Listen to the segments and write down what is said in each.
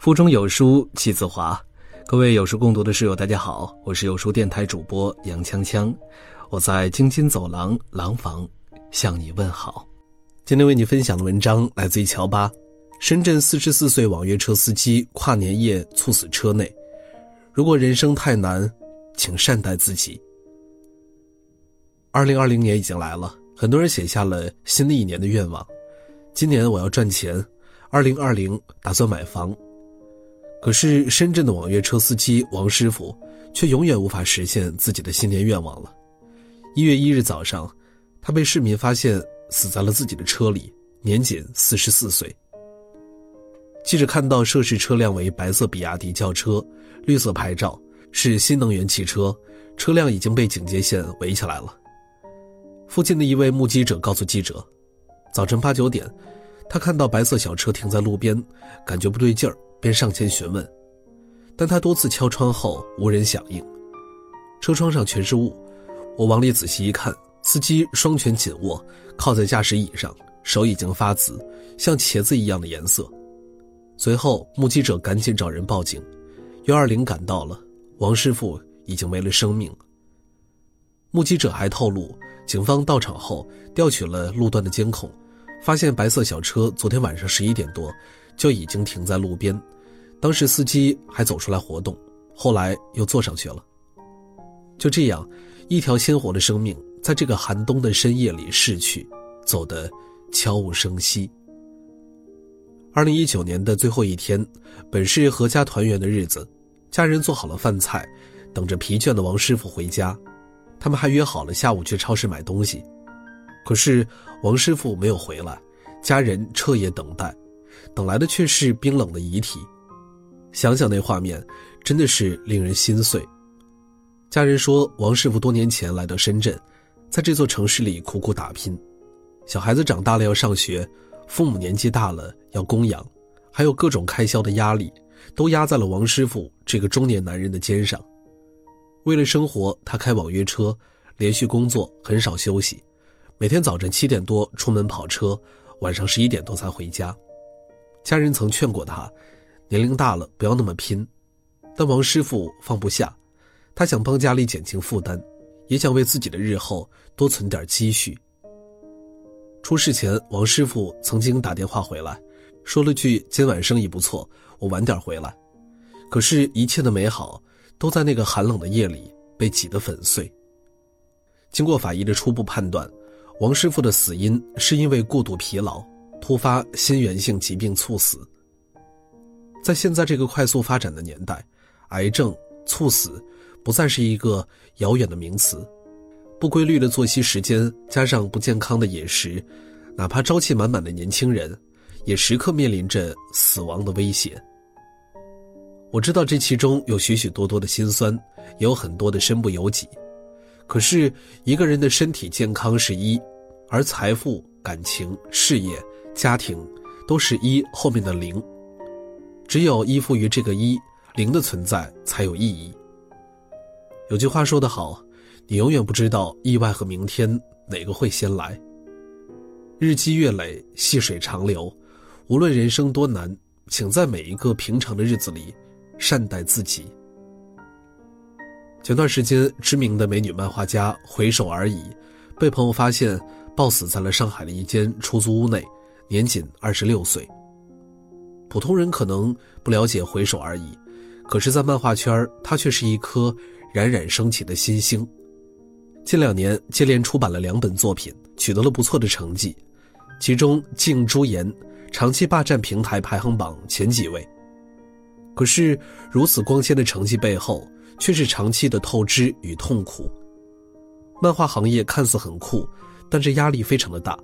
腹中有书气自华，各位有书共读的室友，大家好，我是有书电台主播杨锵锵，我在京津走廊廊坊向你问好。今天为你分享的文章来自于乔巴，深圳四十四岁网约车司机跨年夜猝死车内。如果人生太难，请善待自己。二零二零年已经来了，很多人写下了新的一年的愿望，今年我要赚钱，二零二零打算买房。可是，深圳的网约车司机王师傅却永远无法实现自己的新年愿望了。一月一日早上，他被市民发现死在了自己的车里，年仅四十四岁。记者看到涉事车辆为白色比亚迪轿车，绿色牌照，是新能源汽车，车辆已经被警戒线围起来了。附近的一位目击者告诉记者，早晨八九点，他看到白色小车停在路边，感觉不对劲儿。便上前询问，但他多次敲窗后无人响应，车窗上全是雾。我往里仔细一看，司机双拳紧握，靠在驾驶椅上，手已经发紫，像茄子一样的颜色。随后，目击者赶紧找人报警，幺二零赶到了，王师傅已经没了生命。目击者还透露，警方到场后调取了路段的监控，发现白色小车昨天晚上十一点多。就已经停在路边，当时司机还走出来活动，后来又坐上去了。就这样，一条鲜活的生命在这个寒冬的深夜里逝去，走得悄无声息。二零一九年的最后一天，本是阖家团圆的日子，家人做好了饭菜，等着疲倦的王师傅回家。他们还约好了下午去超市买东西，可是王师傅没有回来，家人彻夜等待。等来的却是冰冷的遗体，想想那画面，真的是令人心碎。家人说，王师傅多年前来到深圳，在这座城市里苦苦打拼，小孩子长大了要上学，父母年纪大了要供养，还有各种开销的压力，都压在了王师傅这个中年男人的肩上。为了生活，他开网约车，连续工作，很少休息，每天早晨七点多出门跑车，晚上十一点多才回家。家人曾劝过他，年龄大了不要那么拼，但王师傅放不下，他想帮家里减轻负担，也想为自己的日后多存点积蓄。出事前，王师傅曾经打电话回来，说了句“今晚生意不错，我晚点回来”，可是，一切的美好都在那个寒冷的夜里被挤得粉碎。经过法医的初步判断，王师傅的死因是因为过度疲劳。突发心源性疾病猝死。在现在这个快速发展的年代，癌症、猝死不再是一个遥远的名词。不规律的作息时间加上不健康的饮食，哪怕朝气满满的年轻人，也时刻面临着死亡的威胁。我知道这其中有许许多多的辛酸，也有很多的身不由己。可是，一个人的身体健康是一，而财富、感情、事业。家庭都是一后面的零，只有依附于这个一，零的存在才有意义。有句话说得好，你永远不知道意外和明天哪个会先来。日积月累，细水长流，无论人生多难，请在每一个平常的日子里善待自己。前段时间，知名的美女漫画家回首而已，被朋友发现暴死在了上海的一间出租屋内。年仅二十六岁。普通人可能不了解回首而已，可是，在漫画圈他却是一颗冉冉升起的新星。近两年接连出版了两本作品，取得了不错的成绩，其中《镜朱颜》长期霸占平台排行榜前几位。可是，如此光鲜的成绩背后，却是长期的透支与痛苦。漫画行业看似很酷，但这压力非常的大。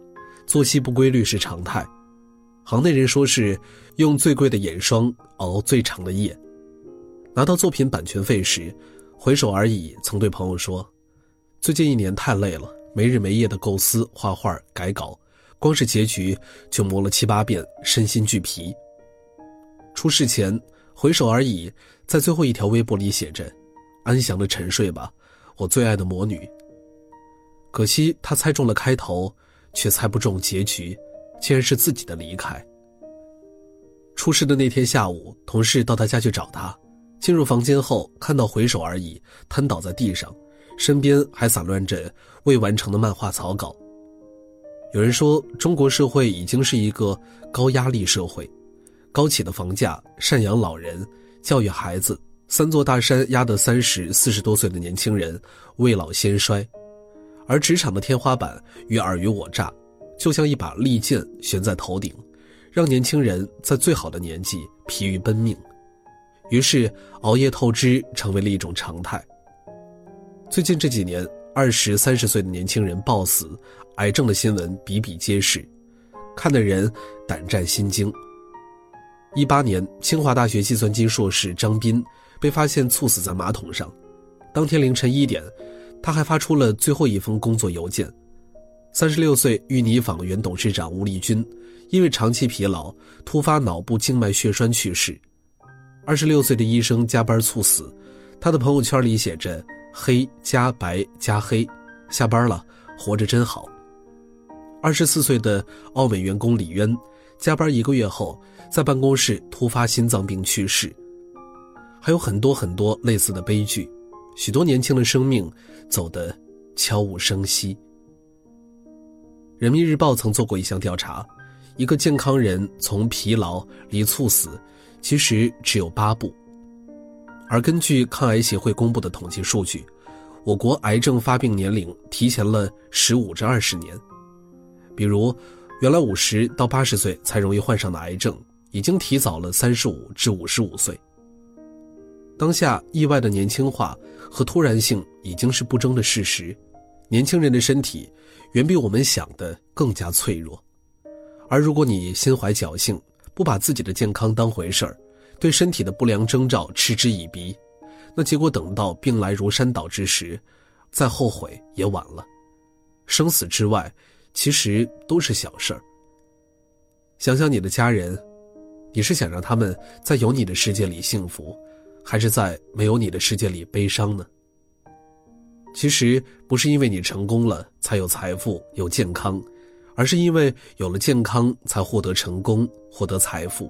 作息不规律是常态，行内人说是用最贵的眼霜熬最长的夜。拿到作品版权费时，回首而已曾对朋友说：“最近一年太累了，没日没夜的构思、画画、改稿，光是结局就磨了七八遍，身心俱疲。”出事前，回首而已在最后一条微博里写着：“安详的沉睡吧，我最爱的魔女。”可惜他猜中了开头。却猜不中结局，竟然是自己的离开。出事的那天下午，同事到他家去找他，进入房间后看到回首而已，瘫倒在地上，身边还散乱着未完成的漫画草稿。有人说，中国社会已经是一个高压力社会，高企的房价、赡养老人、教育孩子三座大山压得三十四十多岁的年轻人未老先衰，而职场的天花板与尔虞我诈，就像一把利剑悬在头顶，让年轻人在最好的年纪疲于奔命，于是熬夜透支成为了一种常态。最近这几年。二十三十岁的年轻人暴死，癌症的新闻比比皆是，看得人胆战心惊。一八年，清华大学计算机硕士张斌被发现猝死在马桶上，当天凌晨一点，他还发出了最后一封工作邮件。三十六岁御泥坊原董事长吴立军，因为长期疲劳突发脑部静脉血栓去世。二十六岁的医生加班猝死，他的朋友圈里写着。黑加白加黑，下班了，活着真好。二十四岁的奥美员工李渊，加班一个月后，在办公室突发心脏病去世。还有很多很多类似的悲剧，许多年轻的生命走得悄无声息。人民日报曾做过一项调查，一个健康人从疲劳离猝死，其实只有八步。而根据抗癌协会公布的统计数据，我国癌症发病年龄提前了十五至二十年。比如，原来五十到八十岁才容易患上的癌症，已经提早了三十五至五十五岁。当下意外的年轻化和突然性已经是不争的事实，年轻人的身体远比我们想的更加脆弱。而如果你心怀侥幸，不把自己的健康当回事儿，对身体的不良征兆嗤之以鼻，那结果等到病来如山倒之时，再后悔也晚了。生死之外，其实都是小事儿。想想你的家人，你是想让他们在有你的世界里幸福，还是在没有你的世界里悲伤呢？其实不是因为你成功了才有财富有健康，而是因为有了健康才获得成功获得财富。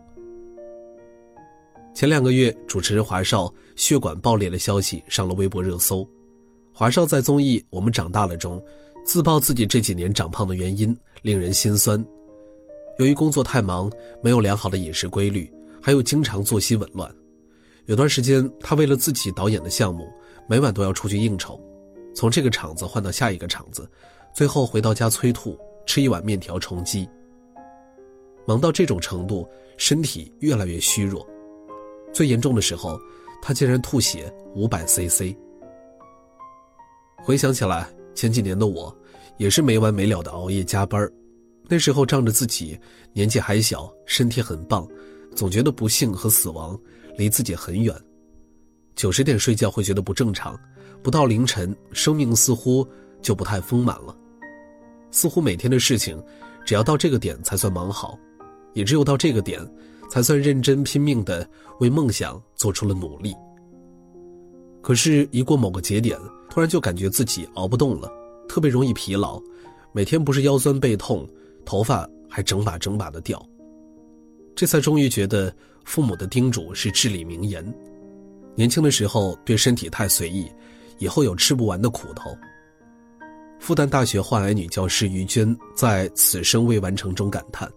前两个月，主持人华少血管爆裂的消息上了微博热搜。华少在综艺《我们长大了》中自曝自己这几年长胖的原因，令人心酸。由于工作太忙，没有良好的饮食规律，还有经常作息紊乱。有段时间，他为了自己导演的项目，每晚都要出去应酬，从这个场子换到下一个场子，最后回到家催吐，吃一碗面条充饥。忙到这种程度，身体越来越虚弱。最严重的时候，他竟然吐血五百 cc。回想起来，前几年的我，也是没完没了的熬夜加班那时候仗着自己年纪还小，身体很棒，总觉得不幸和死亡离自己很远。九十点睡觉会觉得不正常，不到凌晨，生命似乎就不太丰满了。似乎每天的事情，只要到这个点才算忙好，也只有到这个点。才算认真拼命的为梦想做出了努力。可是，一过某个节点，突然就感觉自己熬不动了，特别容易疲劳，每天不是腰酸背痛，头发还整把整把的掉。这才终于觉得父母的叮嘱是至理名言。年轻的时候对身体太随意，以后有吃不完的苦头。复旦大学患癌女教师于娟在《此生未完成》中感叹。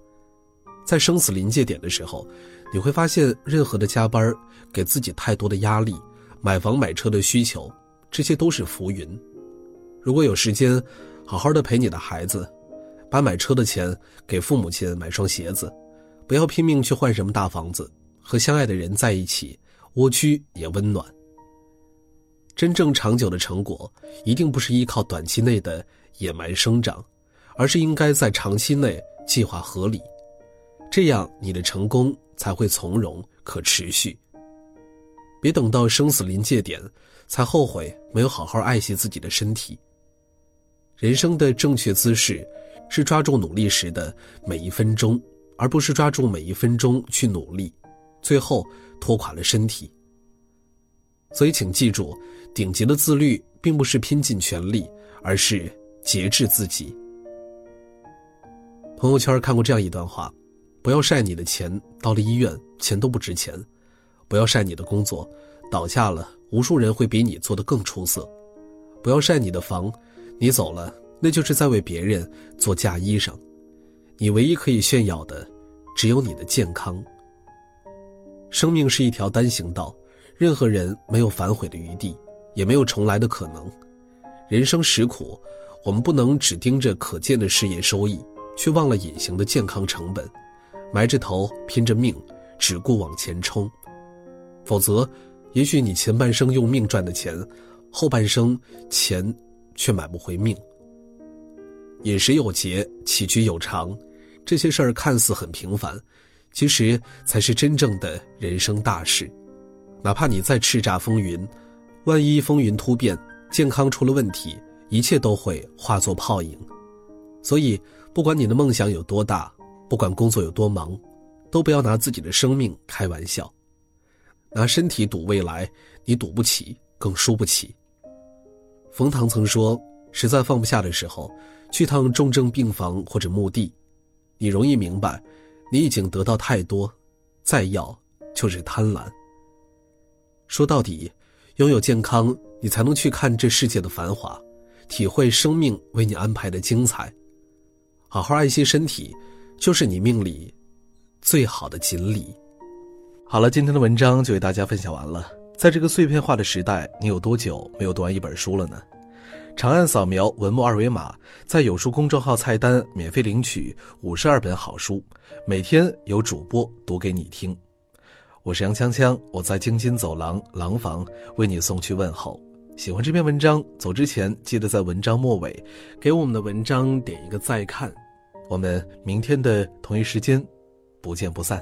在生死临界点的时候，你会发现，任何的加班给自己太多的压力，买房买车的需求，这些都是浮云。如果有时间，好好的陪你的孩子，把买车的钱给父母亲买双鞋子，不要拼命去换什么大房子，和相爱的人在一起，蜗居也温暖。真正长久的成果，一定不是依靠短期内的野蛮生长，而是应该在长期内计划合理。这样，你的成功才会从容可持续。别等到生死临界点，才后悔没有好好爱惜自己的身体。人生的正确姿势，是抓住努力时的每一分钟，而不是抓住每一分钟去努力，最后拖垮了身体。所以，请记住，顶级的自律并不是拼尽全力，而是节制自己。朋友圈看过这样一段话。不要晒你的钱，到了医院钱都不值钱；不要晒你的工作，倒下了无数人会比你做得更出色；不要晒你的房，你走了那就是在为别人做嫁衣裳。你唯一可以炫耀的，只有你的健康。生命是一条单行道，任何人没有反悔的余地，也没有重来的可能。人生实苦，我们不能只盯着可见的事业收益，却忘了隐形的健康成本。埋着头拼着命，只顾往前冲，否则，也许你前半生用命赚的钱，后半生钱却买不回命。饮食有节，起居有常，这些事儿看似很平凡，其实才是真正的人生大事。哪怕你再叱咤风云，万一风云突变，健康出了问题，一切都会化作泡影。所以，不管你的梦想有多大。不管工作有多忙，都不要拿自己的生命开玩笑。拿身体赌未来，你赌不起，更输不起。冯唐曾说：“实在放不下的时候，去趟重症病房或者墓地，你容易明白，你已经得到太多，再要就是贪婪。”说到底，拥有健康，你才能去看这世界的繁华，体会生命为你安排的精彩。好好爱惜身体。就是你命里最好的锦鲤。好了，今天的文章就为大家分享完了。在这个碎片化的时代，你有多久没有读完一本书了呢？长按扫描文末二维码，在有书公众号菜单免费领取五十二本好书，每天有主播读给你听。我是杨锵锵，我在京津走廊廊坊为你送去问候。喜欢这篇文章，走之前记得在文章末尾给我们的文章点一个再看。我们明天的同一时间，不见不散。